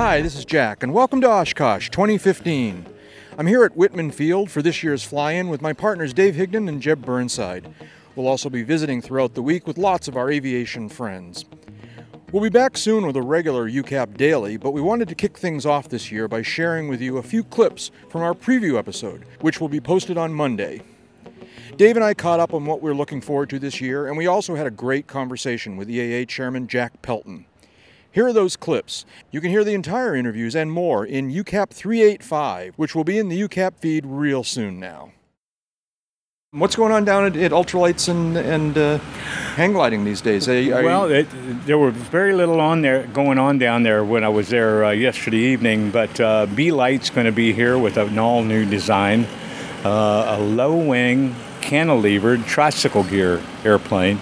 Hi, this is Jack, and welcome to Oshkosh 2015. I'm here at Wittman Field for this year's fly in with my partners Dave Higdon and Jeb Burnside. We'll also be visiting throughout the week with lots of our aviation friends. We'll be back soon with a regular UCAP daily, but we wanted to kick things off this year by sharing with you a few clips from our preview episode, which will be posted on Monday. Dave and I caught up on what we're looking forward to this year, and we also had a great conversation with EAA Chairman Jack Pelton. Here are those clips. You can hear the entire interviews and more in UCAP 385, which will be in the UCAP feed real soon now. What's going on down at, at ultralights and, and uh, hang gliding these days? Are, are well, it, there was very little on there going on down there when I was there uh, yesterday evening. But uh, Belite's going to be here with an all new design, uh, a low wing cantilevered tricycle gear airplane,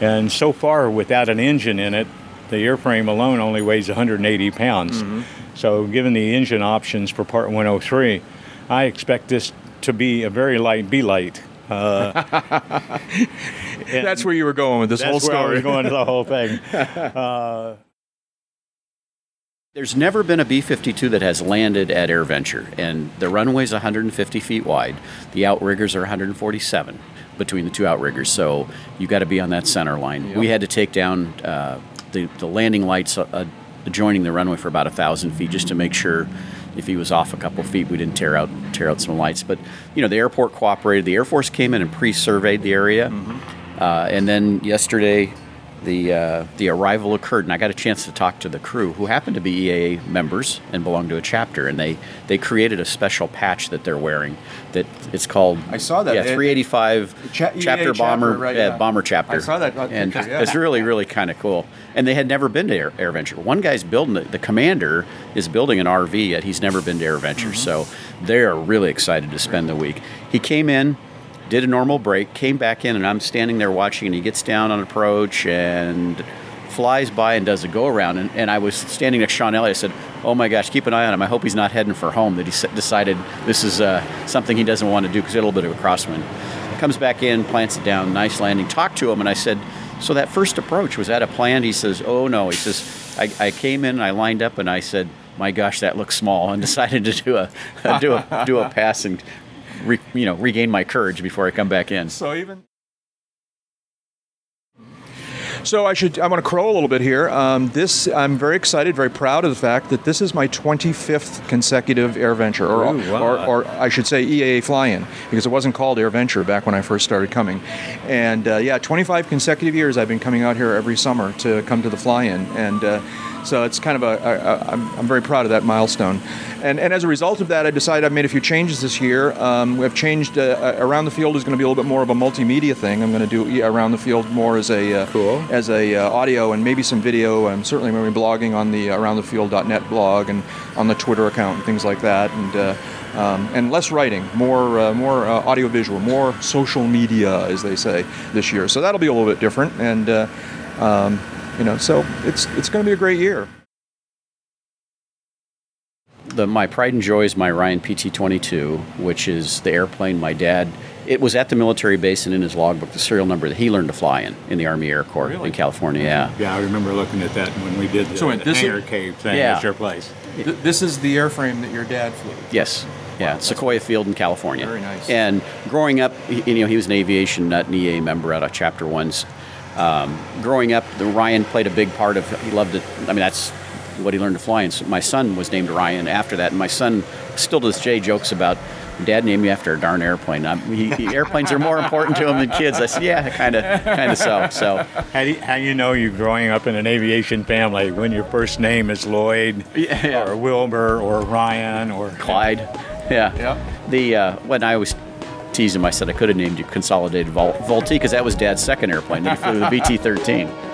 and so far without an engine in it, the airframe alone only weighs 180 pounds. Mm-hmm. So, given the engine options for Part 103, I expect this to be a very light Belite. Uh, that's where you were going with this whole story. That's where I was going to the whole thing. Uh, There's never been a B 52 that has landed at AirVenture, and the runway is 150 feet wide. The outriggers are 147 between the two outriggers, so you've got to be on that center line. Yep. We had to take down uh, the, the landing lights uh, adjoining the runway for about a thousand feet just to make sure if he was off a couple feet, we didn't tear out tear out some lights. But you know, the airport cooperated. The Air Force came in and pre-surveyed the area, mm-hmm. uh, and then yesterday the uh, the arrival occurred, and I got a chance to talk to the crew, who happened to be EAA members and belong to a chapter, and they they created a special patch that they're wearing that it's called. I saw that. Yeah, 385 cha- chapter bomber chapter, right, yeah. bomber chapter. I saw that, and picture, yeah. it's really really kind of cool. And they had never been to Air, AirVenture. One guy's building the, the, commander is building an RV, yet he's never been to AirVenture. Mm-hmm. So they are really excited to spend the week. He came in did a normal break, came back in, and I'm standing there watching, and he gets down on approach and flies by and does a go around. And, and I was standing next to Sean Elliott. I said, Oh my gosh, keep an eye on him. I hope he's not heading for home, that he decided this is uh, something he doesn't want to do because he a little bit of a crosswind. Comes back in, plants it down, nice landing. Talked to him, and I said, So that first approach, was that a plan? He says, Oh no. He says, I, I came in I lined up and I said, my gosh, that looks small, and decided to do a do a do a pass and re, you know regain my courage before I come back in. So even so I should I want to crow a little bit here. Um, this I'm very excited, very proud of the fact that this is my 25th consecutive AirVenture, or, Ooh, wow. or, or, I should say EAA fly-in, because it wasn't called air venture back when I first started coming. And uh, yeah, 25 consecutive years I've been coming out here every summer to come to the fly-in, and uh, so it's kind of a, a, a I'm, I'm very proud of that milestone. And, and as a result of that, I decided I've made a few changes this year. Um, we've changed uh, uh around the field is going to be a little bit more of a multimedia thing. I'm going to do around the field more as a uh, cool. as a uh, audio and maybe some video. I'm certainly going to be blogging on the aroundthefield.net blog and on the Twitter account and things like that. And uh, um, and less writing, more uh, more uh, audiovisual, more social media, as they say this year. So that'll be a little bit different, and uh, um, you know, so it's it's going to be a great year. The, my pride and joy is my Ryan PT-22, which is the airplane my dad. It was at the military base and in his logbook the serial number that he learned to fly in in the Army Air Corps really? in California. Yeah. Yeah, I remember looking at that when we did the, so the hangar is, cave thing yeah. at your place. Th- this is the airframe that your dad flew. Yes. Yeah, wow, Sequoia Field in California. Very nice. And growing up, you know, he was an aviation nut and EA member out of Chapter One's um, growing up, the Ryan played a big part of. He loved it. I mean, that's what he learned to fly. And so my son was named Ryan after that. And my son still to this day jokes about. Dad named me after a darn airplane. He, he, airplanes are more important to him than kids. I said, yeah, kind of, kind of so. So, how do, you, how do you know you're growing up in an aviation family when your first name is Lloyd, yeah. or Wilbur, or Ryan, or Clyde? Yeah. Yeah. The uh, when I was teased him. I said I could have named you Consolidated Vol- Vultee because that was Dad's second airplane. He flew the BT-13.